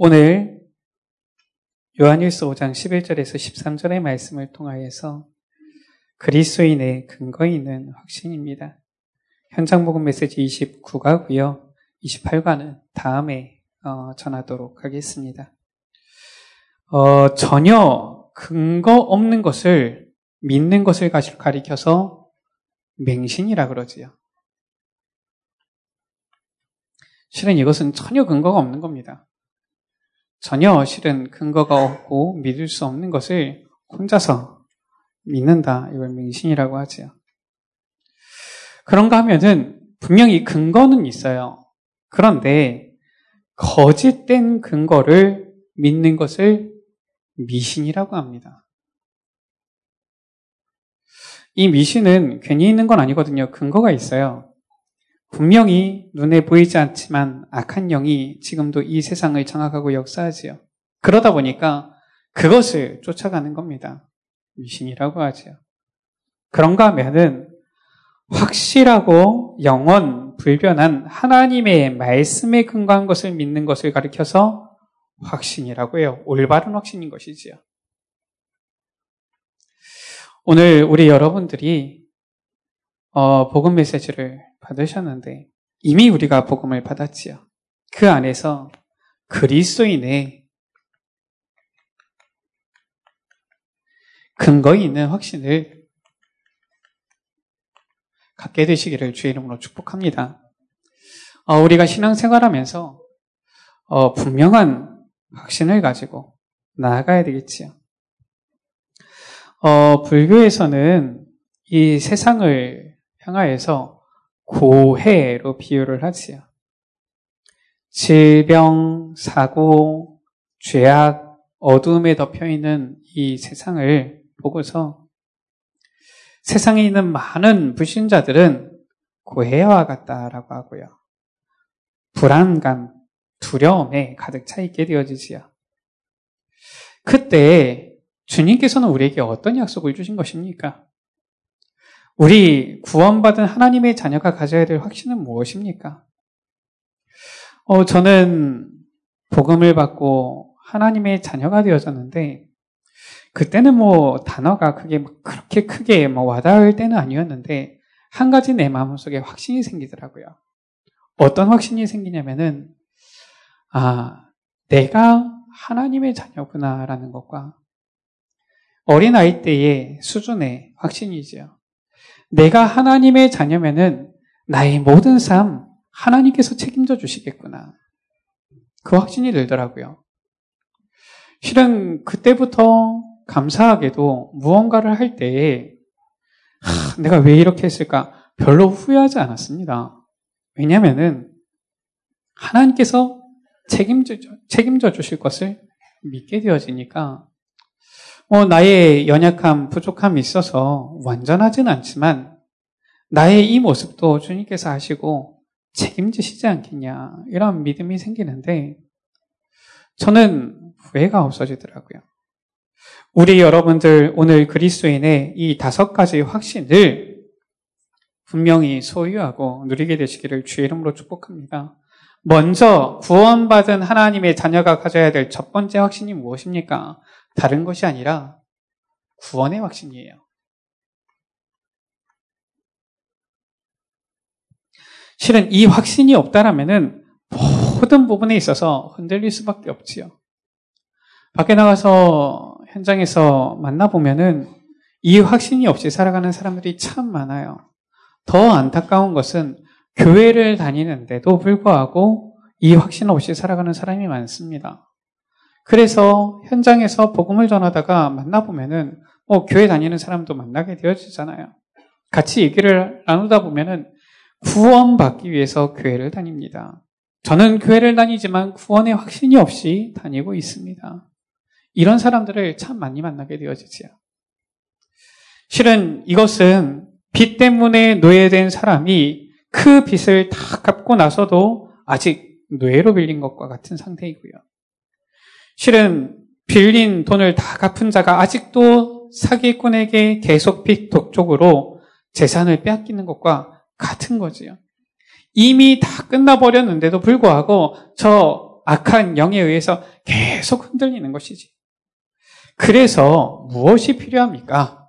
오늘 요한일서 5장 11절에서 13절의 말씀을 통하여서 그리스도인의 근거 있는 확신입니다. 현장 복음 메시지 29가고요. 28과는 다음에 어, 전하도록 하겠습니다. 어, 전혀 근거 없는 것을 믿는 것을 가리켜서 맹신이라 그러지요. 실은 이것은 전혀 근거가 없는 겁니다. 전혀 실은 근거가 없고 믿을 수 없는 것을 혼자서 믿는다. 이걸 맹신이라고 하지요. 그런가 하면은 분명히 근거는 있어요. 그런데 거짓된 근거를 믿는 것을 미신이라고 합니다. 이 미신은 괜히 있는 건 아니거든요. 근거가 있어요. 분명히 눈에 보이지 않지만 악한 영이 지금도 이 세상을 장악하고 역사하지요. 그러다 보니까 그것을 쫓아가는 겁니다. 미신이라고 하지요. 그런가 하면은 확실하고 영원 불변한 하나님의 말씀에 근거한 것을 믿는 것을 가리켜서 확신이라고 해요. 올바른 확신인 것이지요. 오늘 우리 여러분들이 어, 복음 메시지를 받으셨는데 이미 우리가 복음을 받았지요. 그 안에서 그리스도인의 근거 있는 확신을 갖게 되시기를 주의 이름으로 축복합니다. 어, 우리가 신앙생활하면서 어, 분명한 확신을 가지고 나아가야 되겠지요. 어, 불교에서는 이 세상을 향하여서 고해로 비유를 하지요. 질병, 사고, 죄악, 어둠에 덮여 있는 이 세상을 보고서 세상에 있는 많은 불신자들은 고해와 같다라고 하고요. 불안감, 두려움에 가득 차 있게 되어지지요. 그때 주님께서는 우리에게 어떤 약속을 주신 것입니까? 우리 구원받은 하나님의 자녀가 가져야 될 확신은 무엇입니까? 어, 저는 복음을 받고 하나님의 자녀가 되어졌는데, 그때는 뭐 단어가 그게 그렇게 크게 뭐 와닿을 때는 아니었는데, 한 가지 내 마음속에 확신이 생기더라고요. 어떤 확신이 생기냐면은, 아, 내가 하나님의 자녀구나라는 것과 어린 아이 때의 수준의 확신이지요. 내가 하나님의 자녀면은 나의 모든 삶 하나님께서 책임져 주시겠구나. 그 확신이 들더라고요. 실은 그때부터 감사하게도 무언가를 할 때에 하, 내가 왜 이렇게 했을까 별로 후회하지 않았습니다. 왜냐하면은 하나님께서 책임져, 책임져 주실 것을 믿게 되어지니까 어, 나의 연약함, 부족함이 있어서 완전하진 않지만 나의 이 모습도 주님께서 하시고 책임지시지 않겠냐 이런 믿음이 생기는데 저는 후회가 없어지더라고요. 우리 여러분들 오늘 그리스도인의 이 다섯 가지 확신을 분명히 소유하고 누리게 되시기를 주의 이름으로 축복합니다. 먼저 구원받은 하나님의 자녀가 가져야 될 첫 번째 확신이 무엇입니까? 다른 것이 아니라 구원의 확신이에요. 실은 이 확신이 없다라면은 모든 부분에 있어서 흔들릴 수밖에 없지요. 밖에 나가서 현장에서 만나보면은 이 확신이 없이 살아가는 사람들이 참 많아요. 더 안타까운 것은 교회를 다니는데도 불구하고 이 확신 없이 살아가는 사람이 많습니다. 그래서 현장에서 복음을 전하다가 만나보면은 뭐 교회 다니는 사람도 만나게 되어지잖아요. 같이 얘기를 나누다 보면은 구원받기 위해서 교회를 다닙니다. 저는 교회를 다니지만 구원의 확신이 없이 다니고 있습니다. 이런 사람들을 참 많이 만나게 되어지지요. 실은 이것은 빚 때문에 노예된 사람이 그 빚을 다 갚고 나서도 아직 노예로 빌린 것과 같은 상태이고요. 실은 빌린 돈을 다 갚은 자가 아직도 사기꾼에게 계속 빚 독촉으로 재산을 빼앗기는 것과 같은 거지요. 이미 다 끝나버렸는데도 불구하고 저 악한 영에 의해서 계속 흔들리는 것이지. 그래서 무엇이 필요합니까?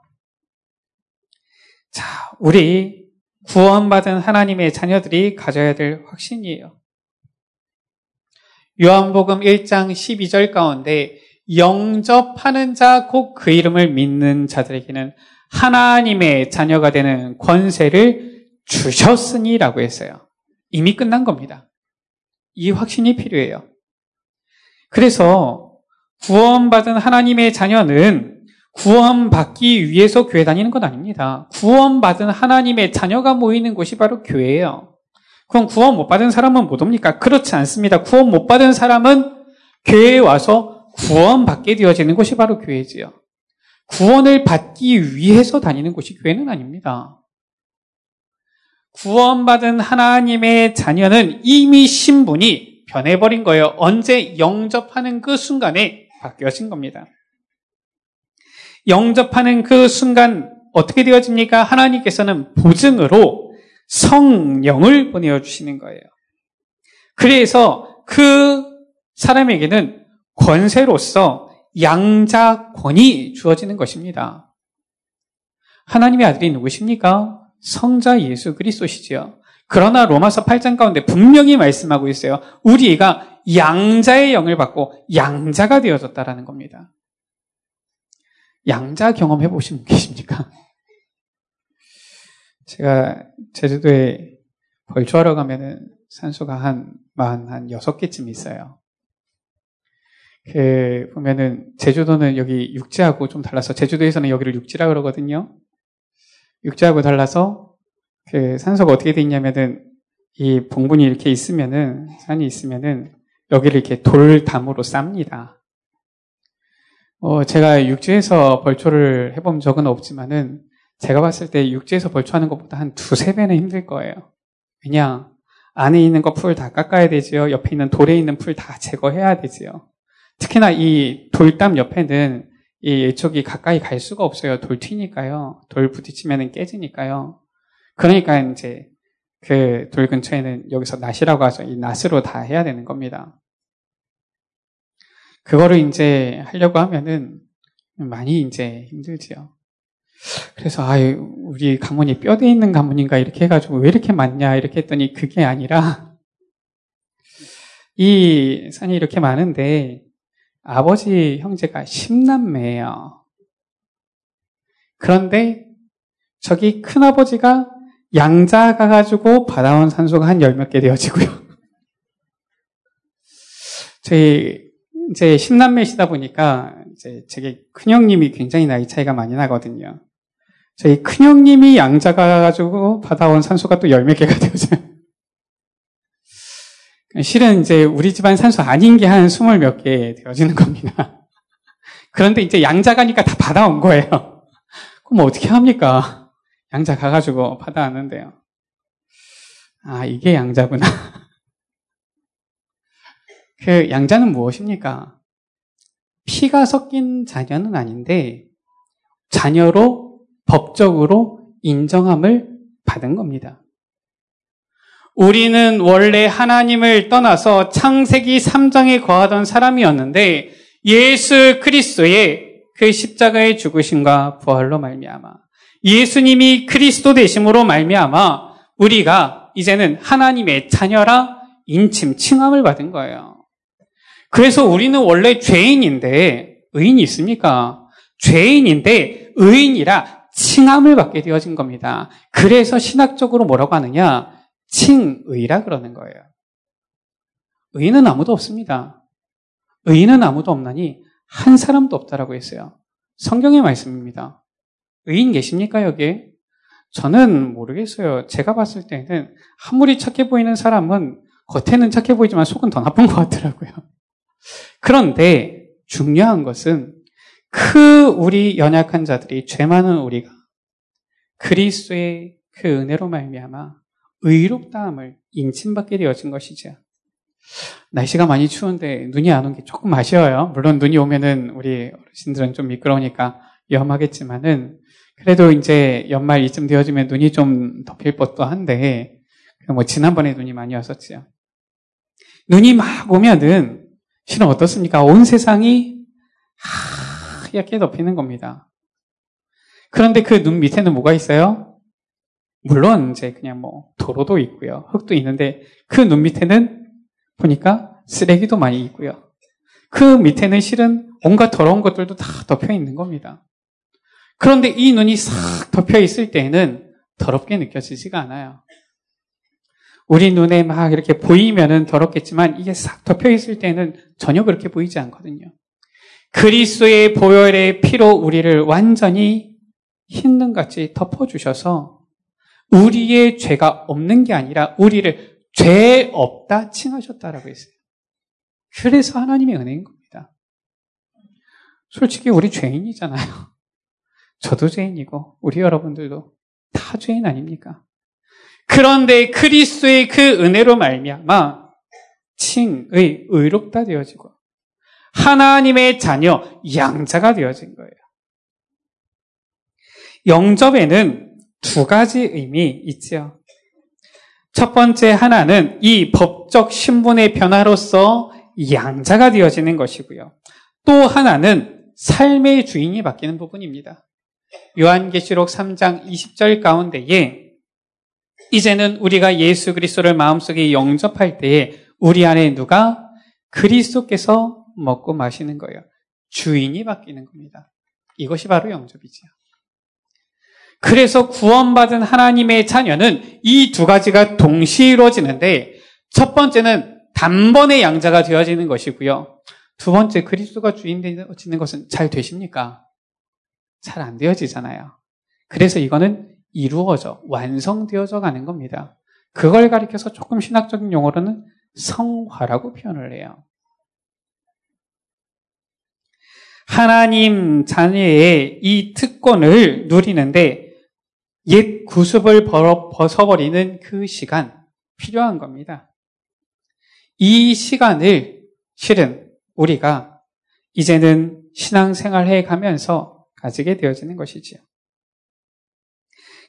자, 우리 구원받은 하나님의 자녀들이 가져야 될 확신이에요. 요한복음 1장 12절 가운데 영접하는 자, 곧 그 이름을 믿는 자들에게는 하나님의 자녀가 되는 권세를 주셨으니라고 했어요. 이미 끝난 겁니다. 이 확신이 필요해요. 그래서 구원받은 하나님의 자녀는 구원받기 위해서 교회 다니는 건 아닙니다. 구원받은 하나님의 자녀가 모이는 곳이 바로 교회예요. 그럼 구원 못 받은 사람은 못 옵니까? 그렇지 않습니다. 구원 못 받은 사람은 교회에 와서 구원받게 되어지는 곳이 바로 교회지요. 구원을 받기 위해서 다니는 곳이 교회는 아닙니다. 구원받은 하나님의 자녀는 이미 신분이 변해버린 거예요. 언제 영접하는 그 순간에 바뀌어진 겁니다. 영접하는 그 순간 어떻게 되어집니까? 하나님께서는 보증으로 성령을 보내주시는 거예요. 그래서 그 사람에게는 권세로서 양자권이 주어지는 것입니다. 하나님의 아들이 누구십니까? 성자 예수 그리스도시지요. 그러나 로마서 8장 가운데 분명히 말씀하고 있어요. 우리가 양자의 영을 받고 양자가 되어졌다라는 겁니다. 양자 경험해 보신 분 계십니까? 제가 제주도에 벌초하러 가면은 산소가 한, 만, 한 6개쯤 있어요. 그, 보면은, 제주도는 여기 육지하고 좀 달라서, 제주도에서는 여기를 육지라 그러거든요. 육지하고 달라서, 그 산소가 어떻게 돼 있냐면은, 이 봉분이 이렇게 있으면은, 산이 있으면은, 여기를 이렇게 돌담으로 쌉니다. 어, 제가 육지에서 벌초를 해본 적은 없지만은, 제가 봤을 때 육지에서 벌초하는 것보다 한 두세 배는 힘들 거예요. 왜냐, 안에 있는 거 풀 다 깎아야 되지요. 옆에 있는 돌에 있는 풀 다 제거해야 되지요. 특히나 이 돌담 옆에는 이 이쪽이 가까이 갈 수가 없어요. 돌 튀니까요. 돌 부딪히면 깨지니까요. 그러니까 이제 그 돌 근처에는 여기서 낫이라고 하죠. 이 낫으로 다 해야 되는 겁니다. 그거를 이제 하려고 하면은 많이 이제 힘들지요. 그래서 아 우리 가문이 뼈대 있는 가문인가 이렇게 해가지고 왜 이렇게 많냐 이렇게 했더니 그게 아니라 이 산이 이렇게 많은데 아버지 형제가 10남매예요. 그런데 저기 큰아버지가 양자 가가지고 받아온 산소가 한 열 몇 개 되어지고요. 저희 이제 10남매시다 보니까 이제 제게 큰형님이 굉장히 나이 차이가 많이 나거든요. 저희 큰형님이 양자가 가지고 받아온 산소가 또 열몇 개가 되어져요. 실은 이제 우리 집안 산소 아닌 게 한 스물 몇 개 되어지는 겁니다. 그런데 이제 양자 가니까 다 받아온 거예요. 그럼 어떻게 합니까? 양자 가가지고 받아왔는데요. 아, 이게 양자구나. 그 양자는 무엇입니까? 피가 섞인 자녀는 아닌데 자녀로 법적으로 인정함을 받은 겁니다. 우리는 원래 하나님을 떠나서 창세기 3장에 거하던 사람이었는데 예수 그리스도의 그 십자가의 죽으심과 부활로 말미암아 예수님이 그리스도 되심으로 말미암아 우리가 이제는 하나님의 자녀라 인침 칭함을 받은 거예요. 그래서 우리는 원래 죄인인데 의인이 있습니까? 죄인인데 의인이라 칭함을 받게 되어진 겁니다. 그래서 신학적으로 뭐라고 하느냐? 칭의라 그러는 거예요. 의인은 아무도 없습니다. 의인은 아무도 없나니 한 사람도 없다라고 했어요. 성경의 말씀입니다. 의인 계십니까, 여기? 저는 모르겠어요. 제가 봤을 때는 아무리 착해 보이는 사람은 겉에는 착해 보이지만 속은 더 나쁜 것 같더라고요. 그런데 중요한 것은 그 우리 연약한 자들이 죄 많은 우리가 그리스도의 그 은혜로 말미암아 의롭다함을 인침받게 되어진 것이죠. 날씨가 많이 추운데 눈이 안 온 게 조금 아쉬워요. 물론 눈이 오면은 우리 어르신들은 좀 미끄러우니까 위험하겠지만은 그래도 이제 연말 이쯤 되어지면 눈이 좀 덮일 법도 한데 뭐 지난번에 눈이 많이 왔었지요. 눈이 막 오면은 실은 어떻습니까? 온 세상이 하 얗게 덮이는 겁니다. 그런데 그 눈 밑에는 뭐가 있어요? 물론 이제 그냥 뭐 도로도 있고요. 흙도 있는데 그 눈 밑에는 보니까 쓰레기도 많이 있고요. 그 밑에는 실은 온갖 더러운 것들도 다 덮여 있는 겁니다. 그런데 이 눈이 싹 덮여 있을 때에는 더럽게 느껴지지가 않아요. 우리 눈에 막 이렇게 보이면은 더럽겠지만 이게 싹 덮여 있을 때는 전혀 그렇게 보이지 않거든요. 그리스도의 보혈의 피로 우리를 완전히 흰 눈같이 덮어주셔서 우리의 죄가 없는 게 아니라 우리를 죄 없다 칭하셨다라고 했어요. 그래서 하나님의 은혜인 겁니다. 솔직히 우리 죄인이잖아요. 저도 죄인이고 우리 여러분들도 다 죄인 아닙니까? 그런데 그리스도의 그 은혜로 말미암아 칭의 의롭다 되어지고 하나님의 자녀 양자가 되어진 거예요. 영접에는 두 가지 의미 있지요. 첫 번째 하나는 이 법적 신분의 변화로서 양자가 되어지는 것이고요. 또 하나는 삶의 주인이 바뀌는 부분입니다. 요한계시록 3장 20절 가운데에 이제는 우리가 예수 그리스도를 마음속에 영접할 때에 우리 안에 누가 그리스도께서 먹고 마시는 거예요. 주인이 바뀌는 겁니다. 이것이 바로 영접이지요. 그래서 구원받은 하나님의 자녀는 이 두 가지가 동시에 이루어지는데 첫 번째는 단번에 양자가 되어지는 것이고요. 두 번째 그리스도가 주인 되어지는 것은 잘 되십니까? 잘 안 되어지잖아요. 그래서 이거는 이루어져 완성되어져 가는 겁니다. 그걸 가리켜서 조금 신학적인 용어로는 성화라고 표현을 해요. 하나님 자녀의 이 특권을 누리는데 옛 구습을 벗어버리는 그 시간 필요한 겁니다. 이 시간을 실은 우리가 이제는 신앙생활 해 가면서 가지게 되어지는 것이지요.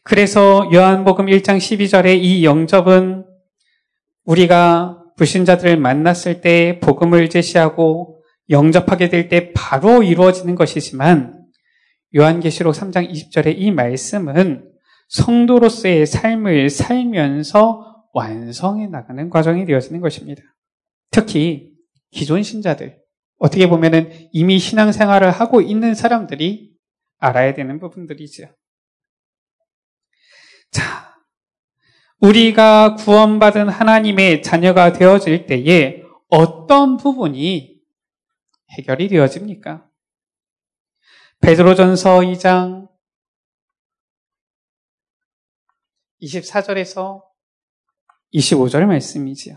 그래서 요한복음 1장 12절에 이 영접은 우리가 불신자들을 만났을 때 복음을 제시하고 영접하게 될 때 바로 이루어지는 것이지만 요한계시록 3장 20절의 이 말씀은 성도로서의 삶을 살면서 완성해 나가는 과정이 되어지는 것입니다. 특히 기존 신자들, 어떻게 보면은 이미 신앙생활을 하고 있는 사람들이 알아야 되는 부분들이죠. 자, 우리가 구원받은 하나님의 자녀가 되어질 때에 어떤 부분이 해결이 되어집니까? 베드로전서 2장 24절에서 25절 말씀이지요.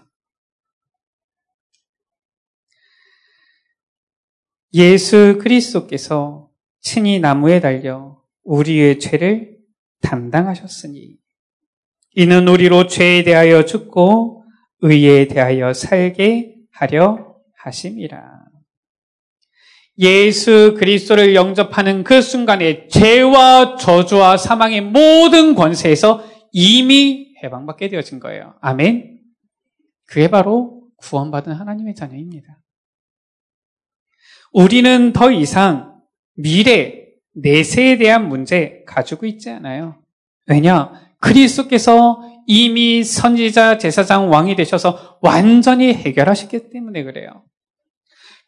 예수 그리스도께서 친히 나무에 달려 우리의 죄를 담당하셨으니 이는 우리로 죄에 대하여 죽고 의에 대하여 살게 하려 하심이라. 예수 그리스도를 영접하는 그 순간에 죄와 저주와 사망의 모든 권세에서 이미 해방받게 되어진 거예요. 아멘. 그게 바로 구원받은 하나님의 자녀입니다. 우리는 더 이상 미래, 내세에 대한 문제 가지고 있지 않아요. 왜냐? 그리스도께서 이미 선지자, 제사장, 왕이 되셔서 완전히 해결하셨기 때문에 그래요.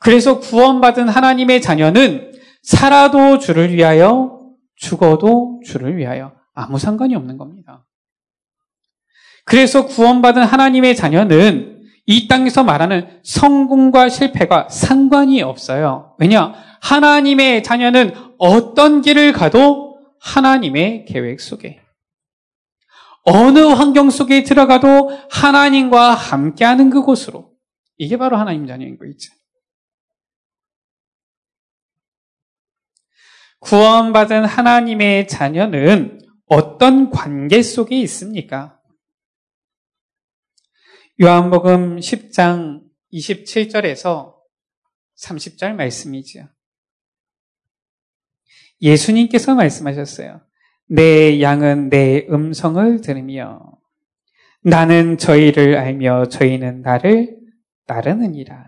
그래서 구원받은 하나님의 자녀는 살아도 주를 위하여, 죽어도 주를 위하여 아무 상관이 없는 겁니다. 그래서 구원받은 하나님의 자녀는 이 땅에서 말하는 성공과 실패가 상관이 없어요. 왜냐? 하나님의 자녀는 어떤 길을 가도 하나님의 계획 속에 어느 환경 속에 들어가도 하나님과 함께하는 그곳으로 이게 바로 하나님 자녀인 거 있죠. 구원받은 하나님의 자녀는 어떤 관계 속에 있습니까? 요한복음 10장 27절에서 30절 말씀이지요. 예수님께서 말씀하셨어요. 내 양은 내 음성을 들으며 나는 저희를 알며 저희는 나를 따르느니라.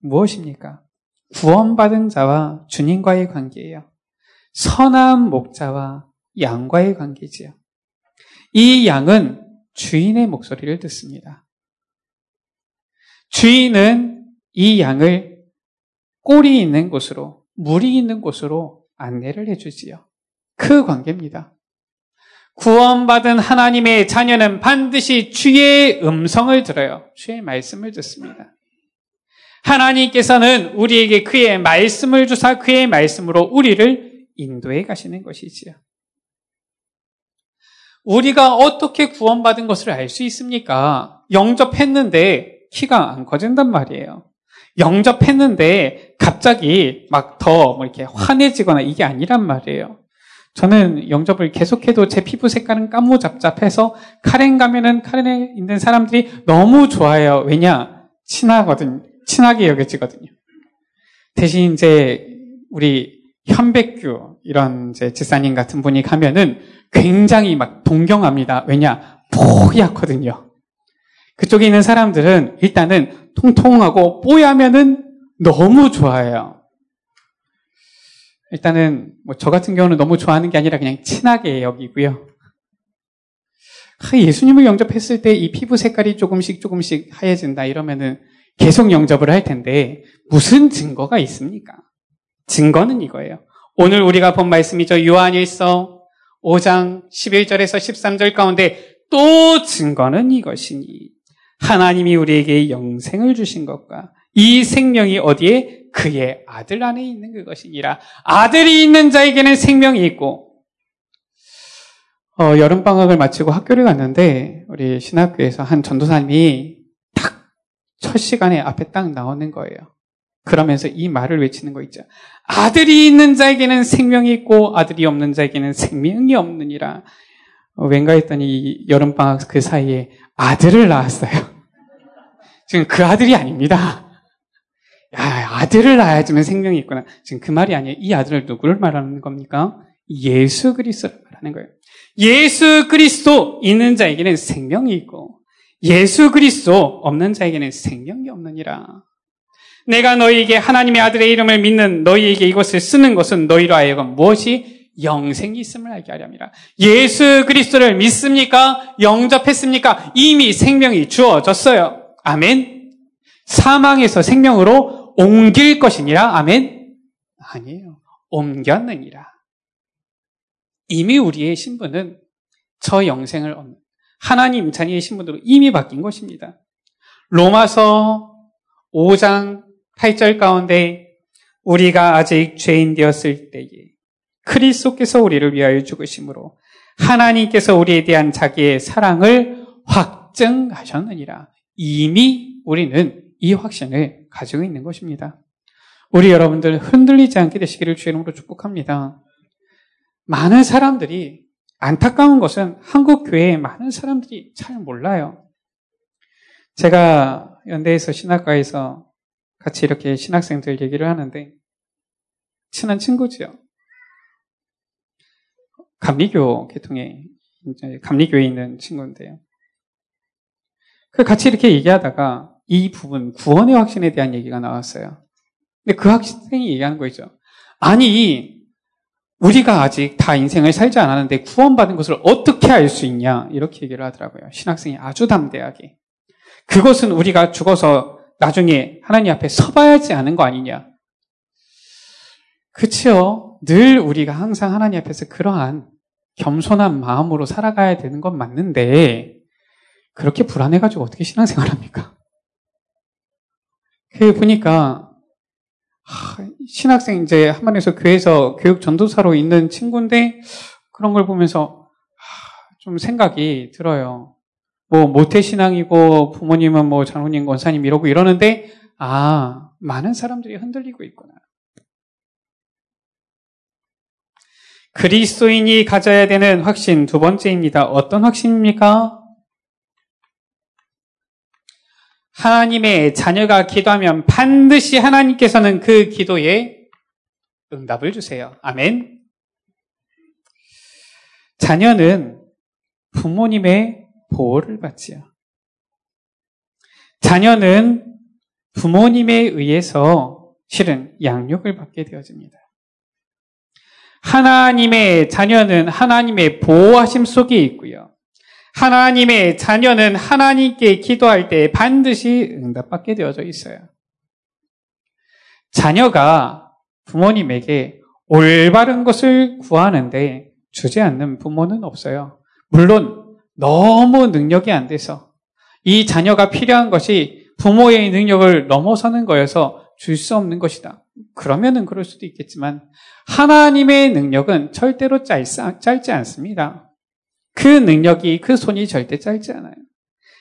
무엇입니까? 구원받은 자와 주님과의 관계예요. 선한 목자와 양과의 관계지요. 이 양은 주인의 목소리를 듣습니다. 주인은 이 양을 꼴이 있는 곳으로, 물이 있는 곳으로 안내를 해주지요. 그 관계입니다. 구원받은 하나님의 자녀는 반드시 주의 음성을 들어요. 주의 말씀을 듣습니다. 하나님께서는 우리에게 그의 말씀을 주사 그의 말씀으로 우리를 인도해 가시는 것이지요. 우리가 어떻게 구원받은 것을 알 수 있습니까? 영접했는데 키가 안 커진단 말이에요. 영접했는데 갑자기 막더뭐 이렇게 환해지거나 이게 아니란 말이에요. 저는 영접을 계속해도 제 피부 색깔은 까무잡잡해서 카렌 가면은 카렌에 있는 사람들이 너무 좋아해요. 왜냐? 친하거든. 친하게 여겨지거든요. 대신 이제 우리 현백규 이런 이제 지사님 같은 분이 가면은 굉장히 막 동경합니다. 왜냐? 포약하거든요. 그쪽에 있는 사람들은 일단은 통통하고 뽀야면은 너무 좋아해요. 일단은 뭐 저 같은 경우는 너무 좋아하는 게 아니라 그냥 친하게 여기고요. 예수님을 영접했을 때 이 피부 색깔이 조금씩 조금씩 하얘진다 이러면은 계속 영접을 할 텐데 무슨 증거가 있습니까? 증거는 이거예요. 오늘 우리가 본 말씀이죠. 요한일서 5장 11절에서 13절 가운데 또 증거는 이것이니 하나님이 우리에게 영생을 주신 것과 이 생명이 어디에 그의 아들 안에 있는 그것이니라. 아들이 있는 자에게는 생명이 있고, 어, 여름 방학을 마치고 학교를 갔는데, 우리 신학교에서 한 전도사님이 딱 첫 시간에 앞에 딱 나오는 거예요. 그러면서 이 말을 외치는 거 있죠. 아들이 있는 자에게는 생명이 있고, 아들이 없는 자에게는 생명이 없느니라. 어, 왠가 했더니 여름방학 그 사이에 아들을 낳았어요. 지금 그 아들이 아닙니다. 야, 아들을 낳아야지만 생명이 있구나. 지금 그 말이 아니에요. 이 아들을 누구를 말하는 겁니까? 예수 그리스도를 말하는 거예요. 예수 그리스도 있는 자에게는 생명이 있고 예수 그리스도 없는 자에게는 생명이 없느니라. 내가 너희에게 하나님의 아들의 이름을 믿는 너희에게 이것을 쓰는 것은 너희로 하여금 무엇이 영생이 있음을 알게 하렵니다. 예수 그리스도를 믿습니까? 영접했습니까? 이미 생명이 주어졌어요. 아멘. 사망에서 생명으로 옮길 것이니라. 아멘? 아니에요. 옮겼느니라. 이미 우리의 신분은 저 영생을 얻는 하나님 자녀의 신분으로 이미 바뀐 것입니다. 로마서 5장 8절 가운데 우리가 아직 죄인 되었을 때에 크리스토께서 우리를 위하여 죽으심으로 하나님께서 우리에 대한 자기의 사랑을 확증하셨느니라. 이미 우리는 이 확신을 가지고 있는 것입니다. 우리 여러분들 흔들리지 않게 되시기를 주의 이름으로 축복합니다. 많은 사람들이 안타까운 것은 한국 교회에 많은 사람들이 잘 몰라요. 제가 연대에서 신학과에서 같이 이렇게 신학생들 얘기를 하는데 친한 친구죠. 감리교 계통에 감리교에 있는 친구인데요. 그 같이 이렇게 얘기하다가 이 부분, 구원의 확신에 대한 얘기가 나왔어요. 근데 그 학생이 얘기하는 거죠. 아니, 우리가 아직 다 인생을 살지 않았는데 구원받은 것을 어떻게 알 수 있냐? 이렇게 얘기를 하더라고요. 신학생이 아주 담대하게. 그것은 우리가 죽어서 나중에 하나님 앞에 서봐야지 않은 거 아니냐? 그치요. 늘 우리가 항상 하나님 앞에서 그러한 겸손한 마음으로 살아가야 되는 건 맞는데, 그렇게 불안해가지고 어떻게 신앙생활 합니까? 그 보니까 신학생 이제 한반에서 교회에서 교육 전도사로 있는 친구인데 그런 걸 보면서 좀 생각이 들어요. 뭐 모태 신앙이고 부모님은 뭐 장로님, 권사님 이러고 이러는데 아 많은 사람들이 흔들리고 있구나. 그리스도인이 가져야 되는 확신 두 번째입니다. 어떤 확신입니까? 하나님의 자녀가 기도하면 반드시 하나님께서는 그 기도에 응답을 주세요. 아멘. 자녀는 부모님의 보호를 받지요. 자녀는 부모님에 의해서 실은 양육을 받게 되어집니다. 하나님의 자녀는 하나님의 보호하심 속에 있고요. 하나님의 자녀는 하나님께 기도할 때 반드시 응답받게 되어져 있어요. 자녀가 부모님에게 올바른 것을 구하는데 주지 않는 부모는 없어요. 물론 너무 능력이 안 돼서 이 자녀가 필요한 것이 부모의 능력을 넘어서는 거여서 줄 수 없는 것이다. 그러면은 그럴 수도 있겠지만 하나님의 능력은 절대로 짧지 않습니다. 그 능력이 그 손이 절대 짧지 않아요.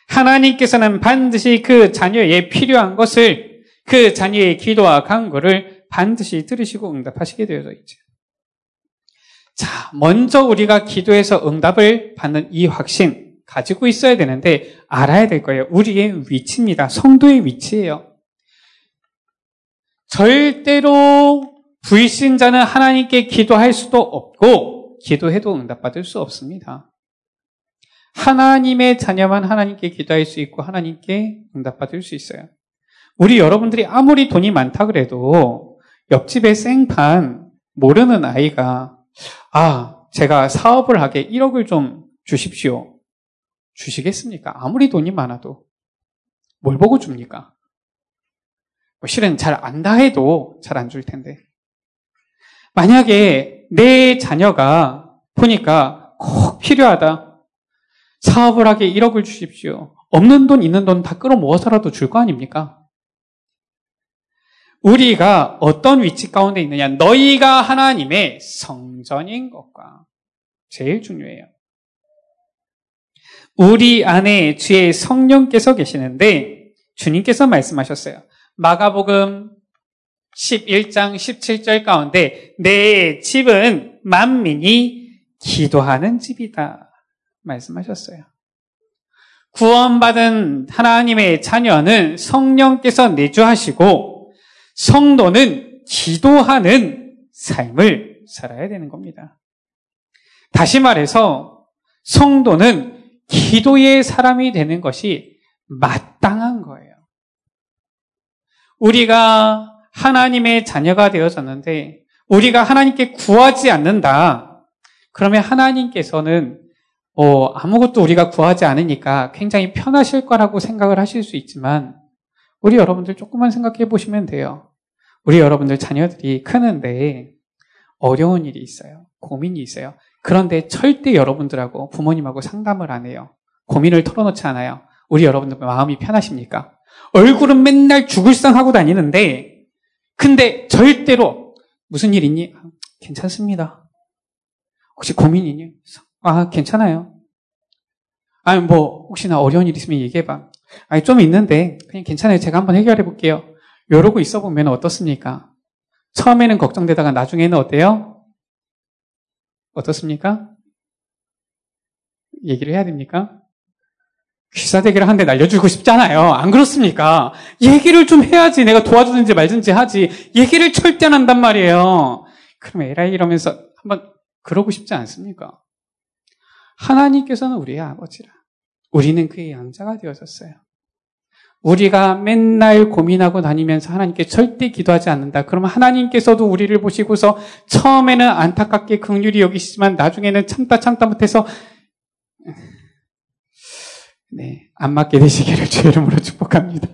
하나님께서는 반드시 그 자녀의 필요한 것을 그 자녀의 기도와 간구를 반드시 들으시고 응답하시게 되어져 있죠. 자, 먼저 우리가 기도해서 응답을 받는 이 확신 가지고 있어야 되는데 알아야 될 거예요. 우리의 위치입니다. 성도의 위치예요. 절대로 불신자는 하나님께 기도할 수도 없고 기도해도 응답받을 수 없습니다. 하나님의 자녀만 하나님께 기도할 수 있고 하나님께 응답받을 수 있어요. 우리 여러분들이 아무리 돈이 많다 그래도 옆집에 생판 모르는 아이가 아 제가 사업을 하게 1억을 좀 주십시오. 주시겠습니까? 아무리 돈이 많아도 뭘 보고 줍니까? 뭐 실은 잘 안다 해도 잘 안 줄 텐데. 만약에 내 자녀가 보니까 꼭 필요하다. 사업을 하게 1억을 주십시오. 없는 돈, 있는 돈 다 끌어모아서라도 줄 거 아닙니까? 우리가 어떤 위치 가운데 있느냐. 너희가 하나님의 성전인 것과 제일 중요해요. 우리 안에 주의 성령께서 계시는데 주님께서 말씀하셨어요. 마가복음 11장 17절 가운데 내 집은 만민이 기도하는 집이다. 말씀하셨어요. 구원받은 하나님의 자녀는 성령께서 내주하시고 성도는 기도하는 삶을 살아야 되는 겁니다. 다시 말해서 성도는 기도의 사람이 되는 것이 마땅한 거예요. 우리가 하나님의 자녀가 되어졌는데 우리가 하나님께 구하지 않는다. 그러면 하나님께서는 어, 아무것도 우리가 구하지 않으니까 굉장히 편하실 거라고 생각을 하실 수 있지만 우리 여러분들 조금만 생각해 보시면 돼요. 우리 여러분들 자녀들이 크는데 어려운 일이 있어요. 고민이 있어요. 그런데 절대 여러분들하고 부모님하고 상담을 안 해요. 고민을 털어놓지 않아요. 우리 여러분들 마음이 편하십니까? 얼굴은 맨날 죽을 상하고 다니는데 근데 절대로 무슨 일 있니? 아, 괜찮습니다. 혹시 고민 있니? 아, 괜찮아요. 아니, 뭐, 혹시나 어려운 일 있으면 얘기해봐. 아니, 좀 있는데, 그냥 괜찮아요. 제가 한번 해결해 볼게요. 이러고 있어 보면 어떻습니까? 처음에는 걱정되다가 나중에는 어때요? 어떻습니까? 얘기를 해야 됩니까? 귀사대기를 한대 날려주고 싶잖아요. 안 그렇습니까? 얘기를 좀 해야지 내가 도와주든지 말든지 하지. 얘기를 절대 안 한단 말이에요. 그럼 에라이 이러면서 한번 그러고 싶지 않습니까? 하나님께서는 우리의 아버지라. 우리는 그의 양자가 되어졌어요. 우리가 맨날 고민하고 다니면서 하나님께 절대 기도하지 않는다. 그러면 하나님께서도 우리를 보시고서 처음에는 안타깝게 극률이 여기시지만 나중에는 참다 참다 못해서 네, 안 맞게 되시기를 주 이름으로 축복합니다.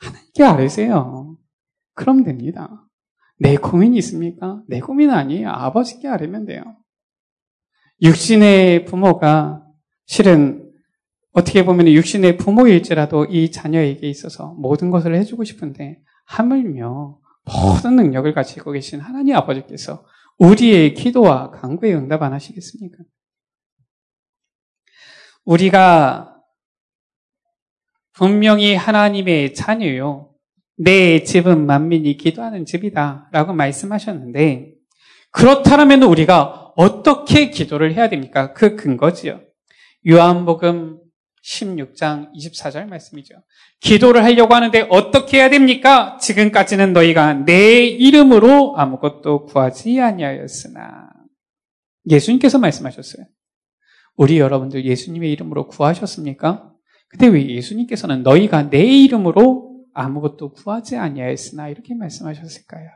하나님께 아뢰세요. 그럼 됩니다. 내 고민이 있습니까? 내 고민 아니에요. 아버지께 아뢰면 돼요. 육신의 부모가 실은 어떻게 보면 육신의 부모일지라도 이 자녀에게 있어서 모든 것을 해주고 싶은데 하물며 모든 능력을 가지고 계신 하나님 아버지께서 우리의 기도와 강구에 응답 안 하시겠습니까? 우리가 분명히 하나님의 자녀요. 내 집은 만민이 기도하는 집이다. 라고 말씀하셨는데, 그렇다면 우리가 어떻게 기도를 해야 됩니까? 그 근거지요. 요한복음 16장 24절 말씀이죠. 기도를 하려고 하는데 어떻게 해야 됩니까? 지금까지는 너희가 내 이름으로 아무것도 구하지 아니하였으나 예수님께서 말씀하셨어요. 우리 여러분들 예수님의 이름으로 구하셨습니까? 그때 왜 예수님께서는 너희가 내 이름으로 아무것도 구하지 아니하였으나 이렇게 말씀하셨을까요?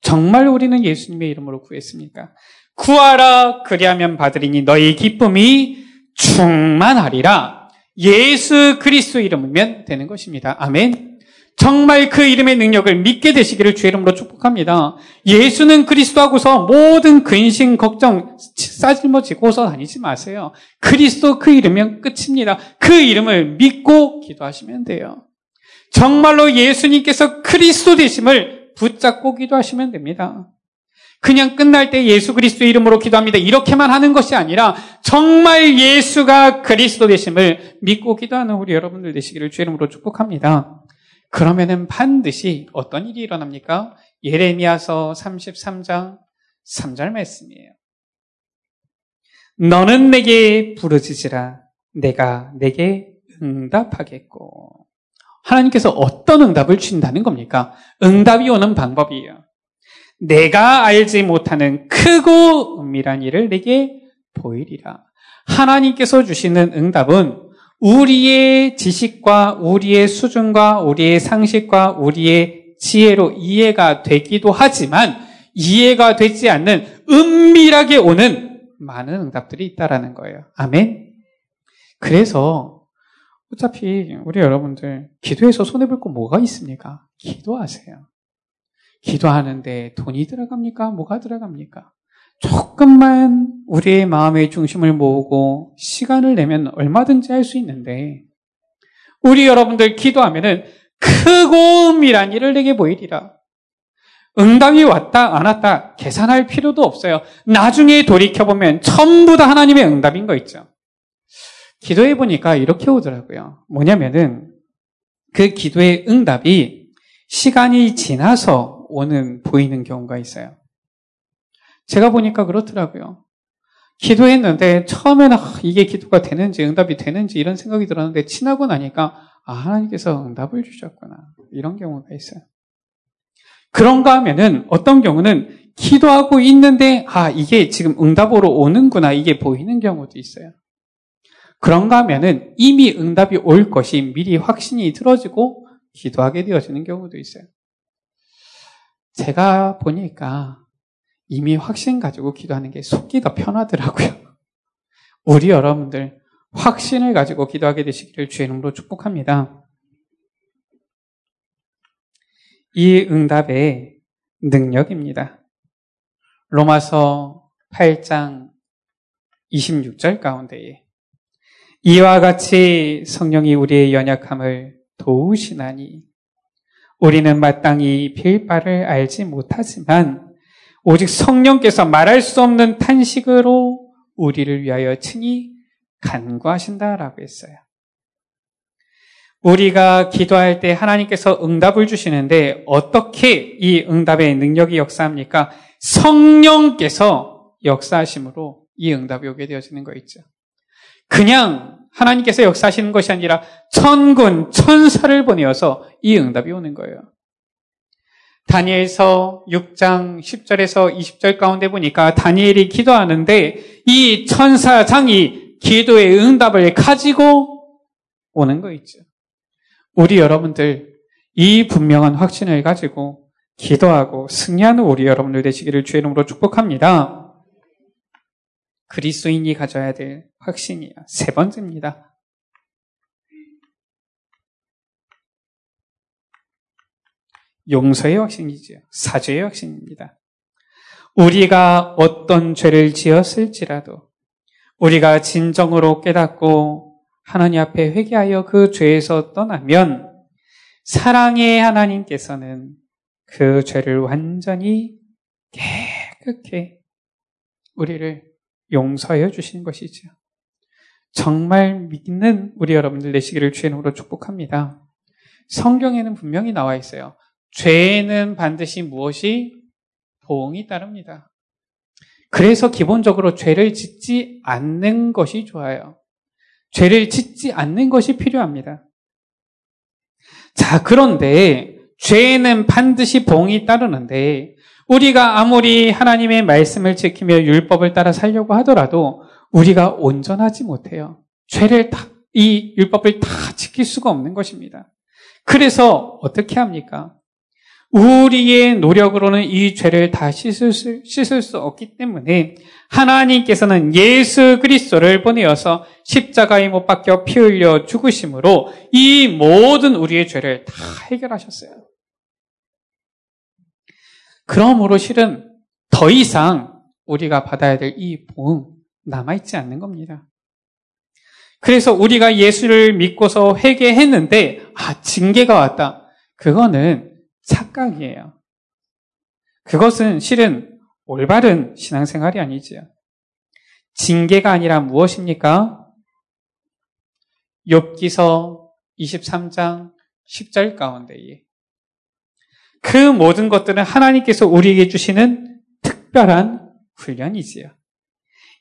정말 우리는 예수님의 이름으로 구했습니까? 구하라 그리하면 받으리니 너희 기쁨이 충만하리라. 예수 그리스도 이름이면 되는 것입니다. 아멘. 정말 그 이름의 능력을 믿게 되시기를 주의 이름으로 축복합니다. 예수는 그리스도하고서 모든 근심, 걱정, 싸질머지고서 다니지 마세요. 그리스도 그 이름이면 끝입니다. 그 이름을 믿고 기도하시면 돼요. 정말로 예수님께서 그리스도 되심을 붙잡고 기도하시면 됩니다. 그냥 끝날 때 예수 그리스도 이름으로 기도합니다. 이렇게만 하는 것이 아니라 정말 예수가 그리스도 되심을 믿고 기도하는 우리 여러분들 되시기를 주의 이름으로 축복합니다. 그러면은 반드시 어떤 일이 일어납니까? 예레미야서 33장 3절 말씀이에요. 너는 내게 부르짖으라 내가 내게 응답하겠고 하나님께서 어떤 응답을 주신다는 겁니까? 응답이 오는 방법이에요. 내가 알지 못하는 크고 은밀한 일을 내게 보이리라. 하나님께서 주시는 응답은 우리의 지식과 우리의 수준과 우리의 상식과 우리의 지혜로 이해가 되기도 하지만 이해가 되지 않는 은밀하게 오는 많은 응답들이 있다라는 거예요. 아멘. 그래서 어차피 우리 여러분들 기도해서 손해 볼 거 뭐가 있습니까? 기도하세요. 기도하는데 돈이 들어갑니까? 뭐가 들어갑니까? 조금만 우리의 마음의 중심을 모으고 시간을 내면 얼마든지 할 수 있는데 우리 여러분들 기도하면은 크고 은밀한 일을 내게 보이리라. 응답이 왔다 안 왔다 계산할 필요도 없어요. 나중에 돌이켜보면 전부 다 하나님의 응답인 거 있죠. 기도해 보니까 이렇게 오더라고요. 뭐냐면은 그 기도의 응답이 시간이 지나서 오는 보이는 경우가 있어요. 제가 보니까 그렇더라고요. 기도했는데 처음에는 아, 이게 기도가 되는지 응답이 되는지 이런 생각이 들었는데 친하고 나니까 아 하나님께서 응답을 주셨구나 이런 경우가 있어요. 그런가 하면은 어떤 경우는 기도하고 있는데 아 이게 지금 응답으로 오는구나 이게 보이는 경우도 있어요. 그런가 하면은 이미 응답이 올 것이 미리 확신이 들어지고 기도하게 되어지는 경우도 있어요. 제가 보니까 이미 확신 가지고 기도하는 게 속기 더 편하더라고요. 우리 여러분들 확신을 가지고 기도하게 되시기를 주의 이름으로 축복합니다. 이 응답의 능력입니다. 로마서 8장 26절 가운데에 이와 같이 성령이 우리의 연약함을 도우시나니 우리는 마땅히 빌 바를 알지 못하지만 오직 성령께서 말할 수 없는 탄식으로 우리를 위하여 친히 간구하신다라고 했어요. 우리가 기도할 때 하나님께서 응답을 주시는데 어떻게 이 응답의 능력이 역사합니까? 성령께서 역사하심으로 이 응답이 오게 되어지는 거 있죠. 그냥 하나님께서 역사하시는 것이 아니라 천군, 천사를 보내어서 이 응답이 오는 거예요. 다니엘서 6장 10절에서 20절 가운데 보니까 다니엘이 기도하는데 이 천사장이 기도의 응답을 가지고 오는 거 있죠. 우리 여러분들 이 분명한 확신을 가지고 기도하고 승리하는 우리 여러분들 되시기를 주의 이름으로 축복합니다. 그리스도인이 가져야 될 확신이야. 세 번째입니다. 용서의 확신이지요. 사죄의 확신입니다. 우리가 어떤 죄를 지었을지라도 우리가 진정으로 깨닫고 하나님 앞에 회개하여 그 죄에서 떠나면 사랑의 하나님께서는 그 죄를 완전히 깨끗게 우리를 용서해 주시는 것이죠. 정말 믿는 우리 여러분들 되시기를 주의 이름으로 축복합니다. 성경에는 분명히 나와 있어요. 죄에는 반드시 무엇이 보응이 따릅니다. 그래서 기본적으로 죄를 짓지 않는 것이 좋아요. 죄를 짓지 않는 것이 필요합니다. 자, 그런데 죄에는 반드시 봉이 따르는데 우리가 아무리 하나님의 말씀을 지키며 율법을 따라 살려고 하더라도 우리가 온전하지 못해요. 죄를 다 이 율법을 다 지킬 수가 없는 것입니다. 그래서 어떻게 합니까? 우리의 노력으로는 이 죄를 다 씻을 수, 씻을 수 없기 때문에 하나님께서는 예수 그리스도를 보내어서 십자가에 못 박혀 피 흘려 죽으심으로 이 모든 우리의 죄를 다 해결하셨어요. 그러므로 실은 더 이상 우리가 받아야 될 이 보응 남아있지 않는 겁니다. 그래서 우리가 예수를 믿고서 회개했는데, 아, 징계가 왔다. 그거는 착각이에요. 그것은 실은 올바른 신앙생활이 아니지요. 징계가 아니라 무엇입니까? 욥기서 23장 10절 가운데에 그 모든 것들은 하나님께서 우리에게 주시는 특별한 훈련이지요.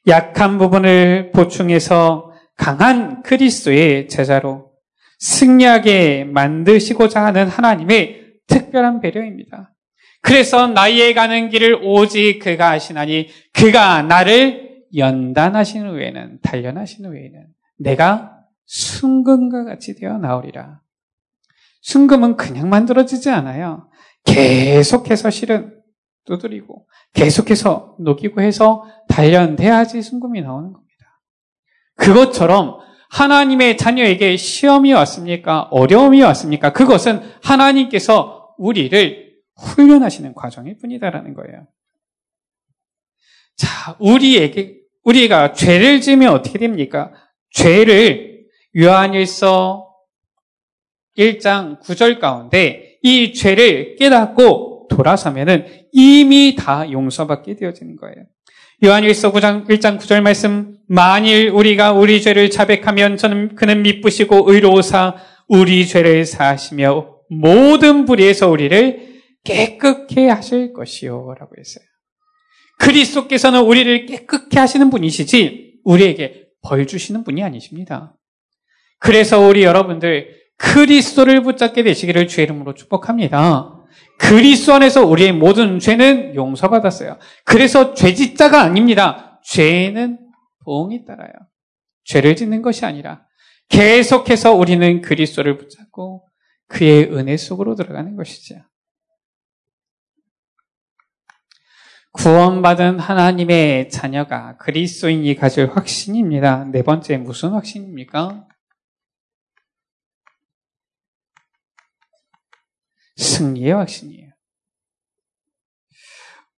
약한 부분을 보충해서 강한 그리스도의 제자로 승리하게 만드시고자 하는 하나님의 특별한 배려입니다. 그래서 나의 가는 길을 오직 그가 하시나니 그가 나를 연단하신 후에는 단련하신 후에는 내가 순금과 같이 되어 나오리라. 순금은 그냥 만들어지지 않아요. 계속해서 실은 두드리고 계속해서 녹이고 해서 단련돼야지 순금이 나오는 겁니다. 그것처럼 하나님의 자녀에게 시험이 왔습니까? 어려움이 왔습니까? 그것은 하나님께서 우리를 훈련하시는 과정일 뿐이다라는 거예요. 자, 우리에게, 우리가 죄를 지으면 어떻게 됩니까? 죄를 요한일서 1장 9절 가운데 이 죄를 깨닫고 돌아서면은 이미 다 용서받게 되어지는 거예요. 요한일서 9장 1장 9절 말씀 만일 우리가 우리 죄를 자백하면 저는 그는 미쁘시고 의로우사 우리 죄를 사하시며 모든 불의에서 우리를 깨끗게 하실 것이요라고 했어요. 그리스도께서는 우리를 깨끗게 하시는 분이시지 우리에게 벌 주시는 분이 아니십니다. 그래서 우리 여러분들 그리스도를 붙잡게 되시기를 주의 이름으로 축복합니다. 그리스도 안에서 우리의 모든 죄는 용서받았어요. 그래서 죄짓자가 아닙니다. 죄는 보응이 따라요. 죄를 짓는 것이 아니라 계속해서 우리는 그리스도를 붙잡고 그의 은혜 속으로 들어가는 것이죠. 구원받은 하나님의 자녀가 그리스도인이 가질 확신입니다. 네 번째 무슨 확신입니까? 승리의 확신이에요.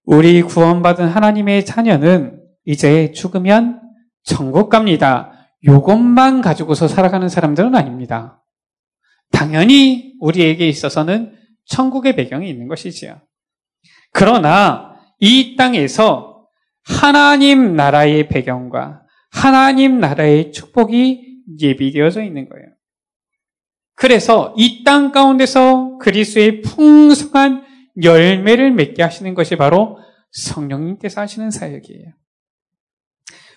우리 구원받은 하나님의 자녀는 이제 죽으면 천국 갑니다. 요것만 가지고서 살아가는 사람들은 아닙니다. 당연히 우리에게 있어서는 천국의 배경이 있는 것이지요. 그러나 이 땅에서 하나님 나라의 배경과 하나님 나라의 축복이 예비되어져 있는 거예요. 그래서 이 땅 가운데서 그리스의 풍성한 열매를 맺게 하시는 것이 바로 성령님께서 하시는 사역이에요.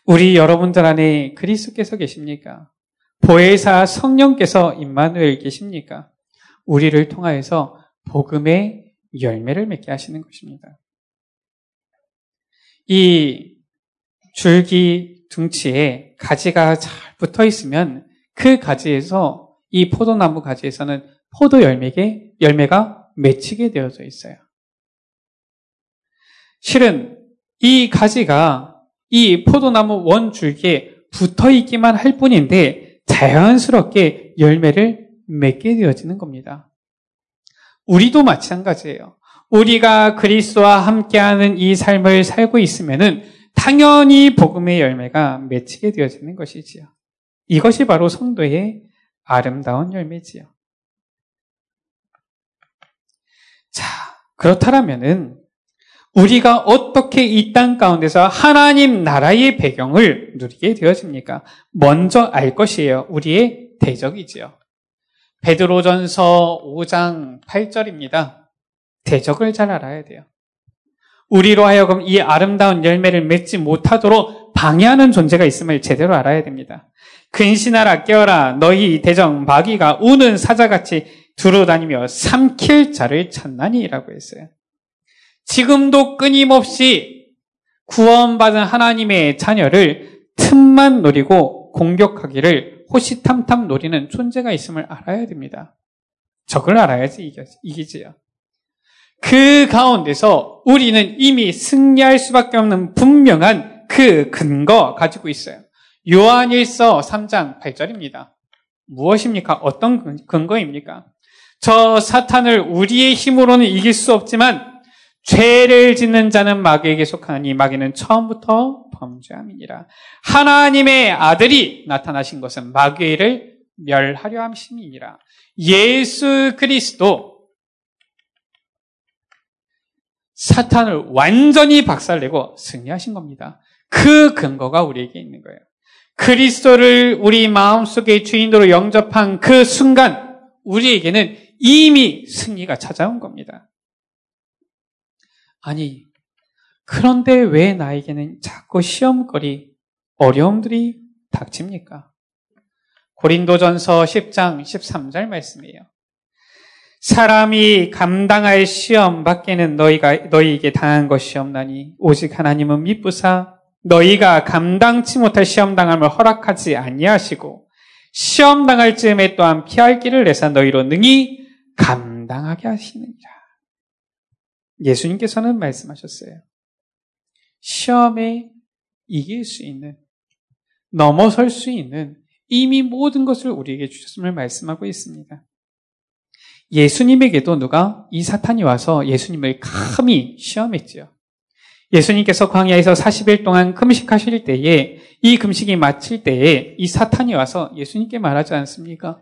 우리 여러분들 안에 그리스께서 계십니까? 보혜사 성령께서 임마누엘 계십니까? 우리를 통하여서 복음의 열매를 맺게 하시는 것입니다. 이 줄기 둥치에 가지가 잘 붙어 있으면 그 가지에서 이 포도나무 가지에서는 포도 열매게, 열매가 맺히게 되어져 있어요. 실은 이 가지가 이 포도나무 원 줄기에 붙어 있기만 할 뿐인데 자연스럽게 열매를 맺게 되어지는 겁니다. 우리도 마찬가지예요. 우리가 그리스도와 함께하는 이 삶을 살고 있으면은 당연히 복음의 열매가 맺히게 되어지는 것이지요. 이것이 바로 성도의 아름다운 열매지요. 자, 그렇다면은 우리가 어떻게 이 땅 가운데서 하나님 나라의 배경을 누리게 되어집니까? 먼저 알 것이에요. 우리의 대적이지요. 베드로전서 5장 8절입니다. 대적을 잘 알아야 돼요. 우리로 하여금 이 아름다운 열매를 맺지 못하도록 방해하는 존재가 있음을 제대로 알아야 됩니다. 근신하라 깨어라 너희 대정 마귀가 우는 사자같이 두루 다니며 삼킬 자를 찾나니라고 했어요. 지금도 끊임없이 구원받은 하나님의 자녀를 틈만 노리고 공격하기를 호시탐탐 노리는 존재가 있음을 알아야 됩니다. 적을 알아야지 이기지요. 그 가운데서 우리는 이미 승리할 수밖에 없는 분명한 그 근거 가지고 있어요. 요한일서 3장 8절입니다. 무엇입니까? 어떤 근거입니까? 저 사탄을 우리의 힘으로는 이길 수 없지만 죄를 짓는 자는 마귀에게 속하니 마귀는 처음부터 범죄함이니라. 하나님의 아들이 나타나신 것은 마귀를 멸하려 함심이니라. 예수 그리스도 사탄을 완전히 박살내고 승리하신 겁니다. 그 근거가 우리에게 있는 거예요. 그리스도를 우리 마음속에 주인으로 영접한 그 순간 우리에게는 이미 승리가 찾아온 겁니다. 아니, 그런데 왜 나에게는 자꾸 시험거리, 어려움들이 닥칩니까? 고린도전서 10장 13절 말씀이에요. 사람이 감당할 시험 밖에는 너희가 너희에게 당한 것이 없나니 오직 하나님은 미쁘사 너희가 감당치 못할 시험 당함을 허락하지 아니하시고 시험 당할 즈음에 또한 피할 길을 내사 너희로 능히 감당하게 하시느니라. 예수님께서는 말씀하셨어요. 시험에 이길 수 있는 넘어설 수 있는 이미 모든 것을 우리에게 주셨음을 말씀하고 있습니다. 예수님에게도 누가 이 사탄이 와서 예수님을 감히 시험했지요. 예수님께서 광야에서 40일 동안 금식하실 때에 이 금식이 마칠 때에 이 사탄이 와서 예수님께 말하지 않습니까?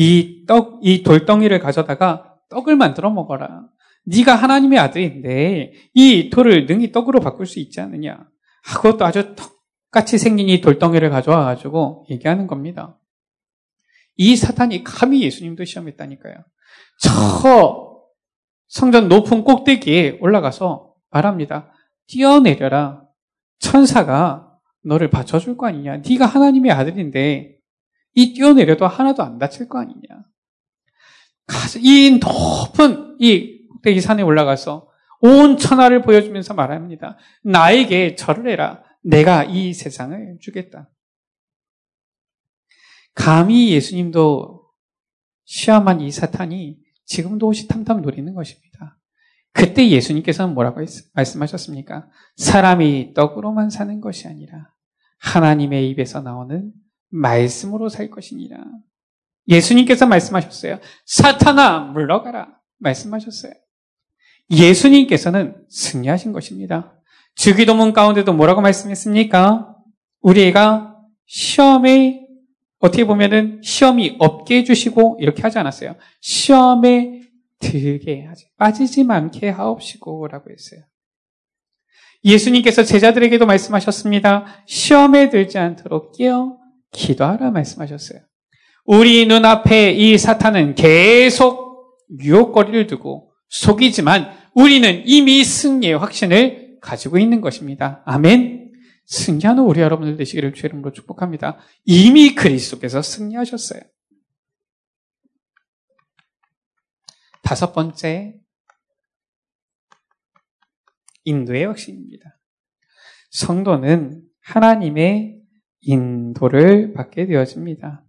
이 떡, 이 돌덩이를 가져다가 떡을 만들어 먹어라. 네가 하나님의 아들인데 이 돌을 능히 떡으로 바꿀 수 있지 않느냐? 하고 또 아주 똑같이 생긴 이 돌덩이를 가져와 가지고 얘기하는 겁니다. 이 사탄이 감히 예수님도 시험했다니까요. 저 성전 높은 꼭대기에 올라가서 말합니다. 뛰어내려라. 천사가 너를 받쳐줄 거 아니냐. 네가 하나님의 아들인데 이 뛰어내려도 하나도 안 다칠 거 아니냐. 이 높은 이 꼭대기 산에 올라가서 온 천하를 보여주면서 말합니다. 나에게 절을 해라. 내가 이 세상을 주겠다. 감히 예수님도 시험한 이 사탄이 지금도 호시탐탐 노리는 것입니다. 그때 예수님께서는 뭐라고 말씀하셨습니까? 사람이 떡으로만 사는 것이 아니라 하나님의 입에서 나오는 말씀으로 살 것이니라. 예수님께서 말씀하셨어요. 사탄아, 물러가라. 말씀하셨어요. 예수님께서는 승리하신 것입니다. 주기도문 가운데도 뭐라고 말씀했습니까? 우리가 시험에 어떻게 보면은 시험이 없게 해주시고 이렇게 하지 않았어요. 시험에 들게 하지 빠지지 않게 하옵시고라고 했어요. 예수님께서 제자들에게도 말씀하셨습니다. 시험에 들지 않도록 깨어 기도하라 말씀하셨어요. 우리 눈앞에 이 사탄은 계속 유혹거리를 두고 속이지만 우리는 이미 승리의 확신을 가지고 있는 것입니다. 아멘. 승리하는 우리 여러분들 되시기를 주 이름으로 축복합니다. 이미 그리스도께서 승리하셨어요. 다섯 번째, 인도의 확신입니다. 성도는 하나님의 인도를 받게 되어집니다.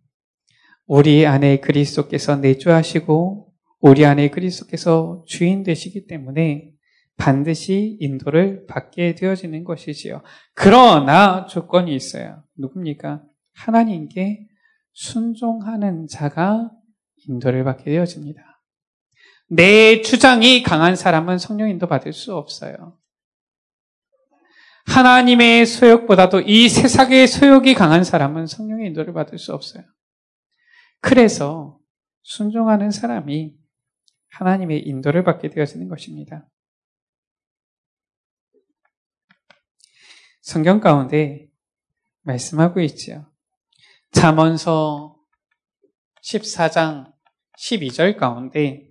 우리 안에 그리스도께서 내주하시고 우리 안에 그리스도께서 주인 되시기 때문에 반드시 인도를 받게 되어지는 것이지요. 그러나 조건이 있어요. 누굽니까? 하나님께 순종하는 자가 인도를 받게 되어집니다. 내 주장이 강한 사람은 성령 인도 받을 수 없어요. 하나님의 소욕보다도 이 세상의 소욕이 강한 사람은 성령의 인도를 받을 수 없어요. 그래서 순종하는 사람이 하나님의 인도를 받게 되어지는 것입니다. 성경 가운데 말씀하고 있지요. 잠언서 14장 12절 가운데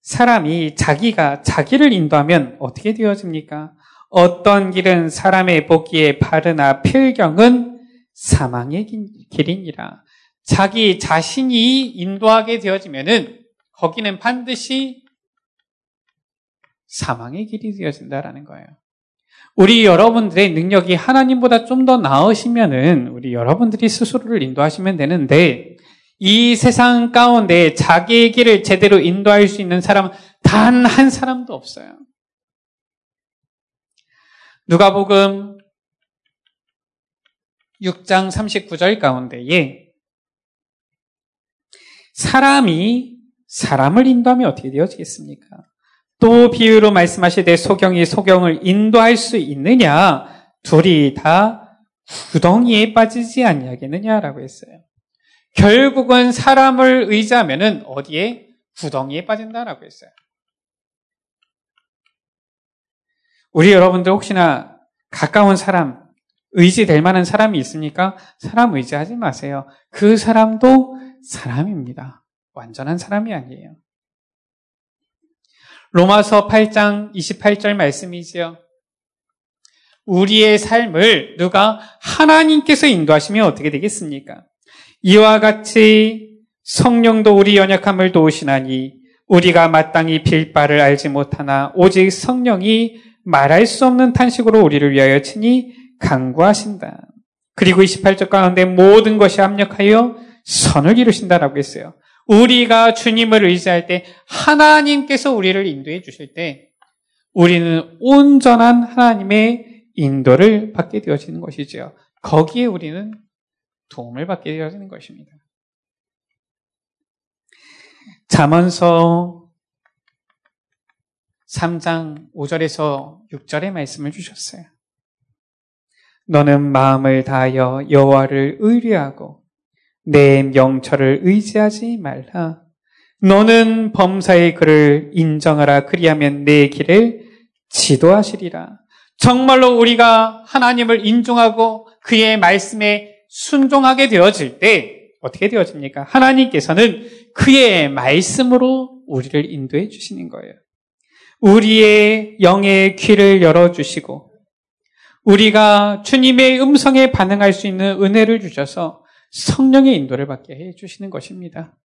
사람이 자기가 자기를 인도하면 어떻게 되어집니까? 어떤 길은 사람의 보기에 바르나 필경은 사망의 길이니라. 자기 자신이 인도하게 되어지면은 거기는 반드시 사망의 길이 되어진다라는 거예요. 우리 여러분들의 능력이 하나님보다 좀 더 나으시면은 우리 여러분들이 스스로를 인도하시면 되는데 이 세상 가운데 자기의 길을 제대로 인도할 수 있는 사람은 단 한 사람도 없어요. 누가복음 6장 39절 가운데에 사람이 사람을 인도하면 어떻게 되어지겠습니까? 또 비유로 말씀하시되 소경이 소경을 인도할 수 있느냐? 둘이 다 구덩이에 빠지지 않냐겠느냐라고 했어요. 결국은 사람을 의지하면은 어디에 구덩이에 빠진다라고 했어요. 우리 여러분들 혹시나 가까운 사람, 의지될 만한 사람이 있습니까? 사람 의지하지 마세요. 그 사람도 사람입니다. 완전한 사람이 아니에요. 로마서 8장 28절 말씀이지요. 우리의 삶을 누가 하나님께서 인도하시면 어떻게 되겠습니까? 이와 같이 성령도 우리 연약함을 도우시나니 우리가 마땅히 빌 바를 알지 못하나 오직 성령이 말할 수 없는 탄식으로 우리를 위하여 친히 강구하신다. 그리고 28절 가운데 모든 것이 합력하여 선을 이루신다라고 했어요. 우리가 주님을 의지할 때 하나님께서 우리를 인도해 주실 때 우리는 온전한 하나님의 인도를 받게 되어지는 것이지요. 거기에 우리는 도움을 받게 되어지는 것입니다. 잠언서 3장 5절에서 6절의 말씀을 주셨어요. 너는 마음을 다하여 여호와를 의뢰하고 내 명철을 의지하지 말라. 너는 범사의 그를 인정하라. 그리하면 내 길을 지도하시리라. 정말로 우리가 하나님을 인정하고 그의 말씀에 순종하게 되어질 때 어떻게 되어집니까? 하나님께서는 그의 말씀으로 우리를 인도해 주시는 거예요. 우리의 영의 귀를 열어주시고 우리가 주님의 음성에 반응할 수 있는 은혜를 주셔서 성령의 인도를 받게 해 주시는 것입니다.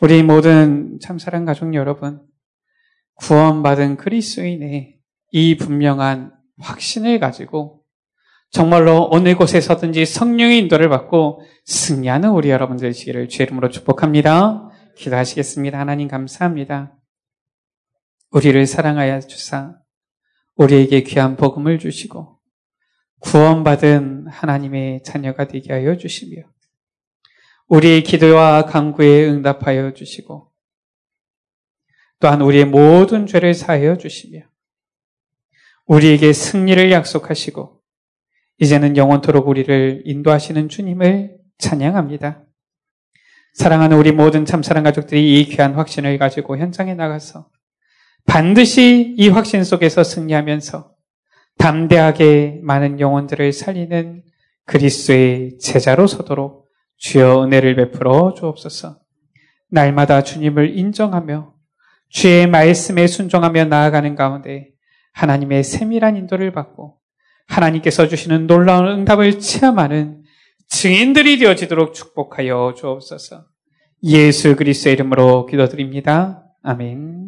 우리 모든 참사랑 가족 여러분, 구원받은 그리스도인의 이 분명한 확신을 가지고 정말로 어느 곳에 서든지 성령의 인도를 받고 승리하는 우리 여러분들 되시기를 주의 이름으로 축복합니다. 기도하시겠습니다. 하나님 감사합니다. 우리를 사랑하여 주사 우리에게 귀한 복음을 주시고 구원받은 하나님의 자녀가 되게 하여 주시며 우리의 기도와 강구에 응답하여 주시고 또한 우리의 모든 죄를 사하여 주시며 우리에게 승리를 약속하시고 이제는 영원토록 우리를 인도하시는 주님을 찬양합니다. 사랑하는 우리 모든 참사랑 가족들이 이 귀한 확신을 가지고 현장에 나가서 반드시 이 확신 속에서 승리하면서 담대하게 많은 영혼들을 살리는 그리스도의 제자로 서도록 주여 은혜를 베풀어 주옵소서. 날마다 주님을 인정하며 주의 말씀에 순종하며 나아가는 가운데 하나님의 세밀한 인도를 받고 하나님께서 주시는 놀라운 응답을 체험하는 증인들이 되어지도록 축복하여 주옵소서. 예수 그리스도의 이름으로 기도드립니다. 아멘.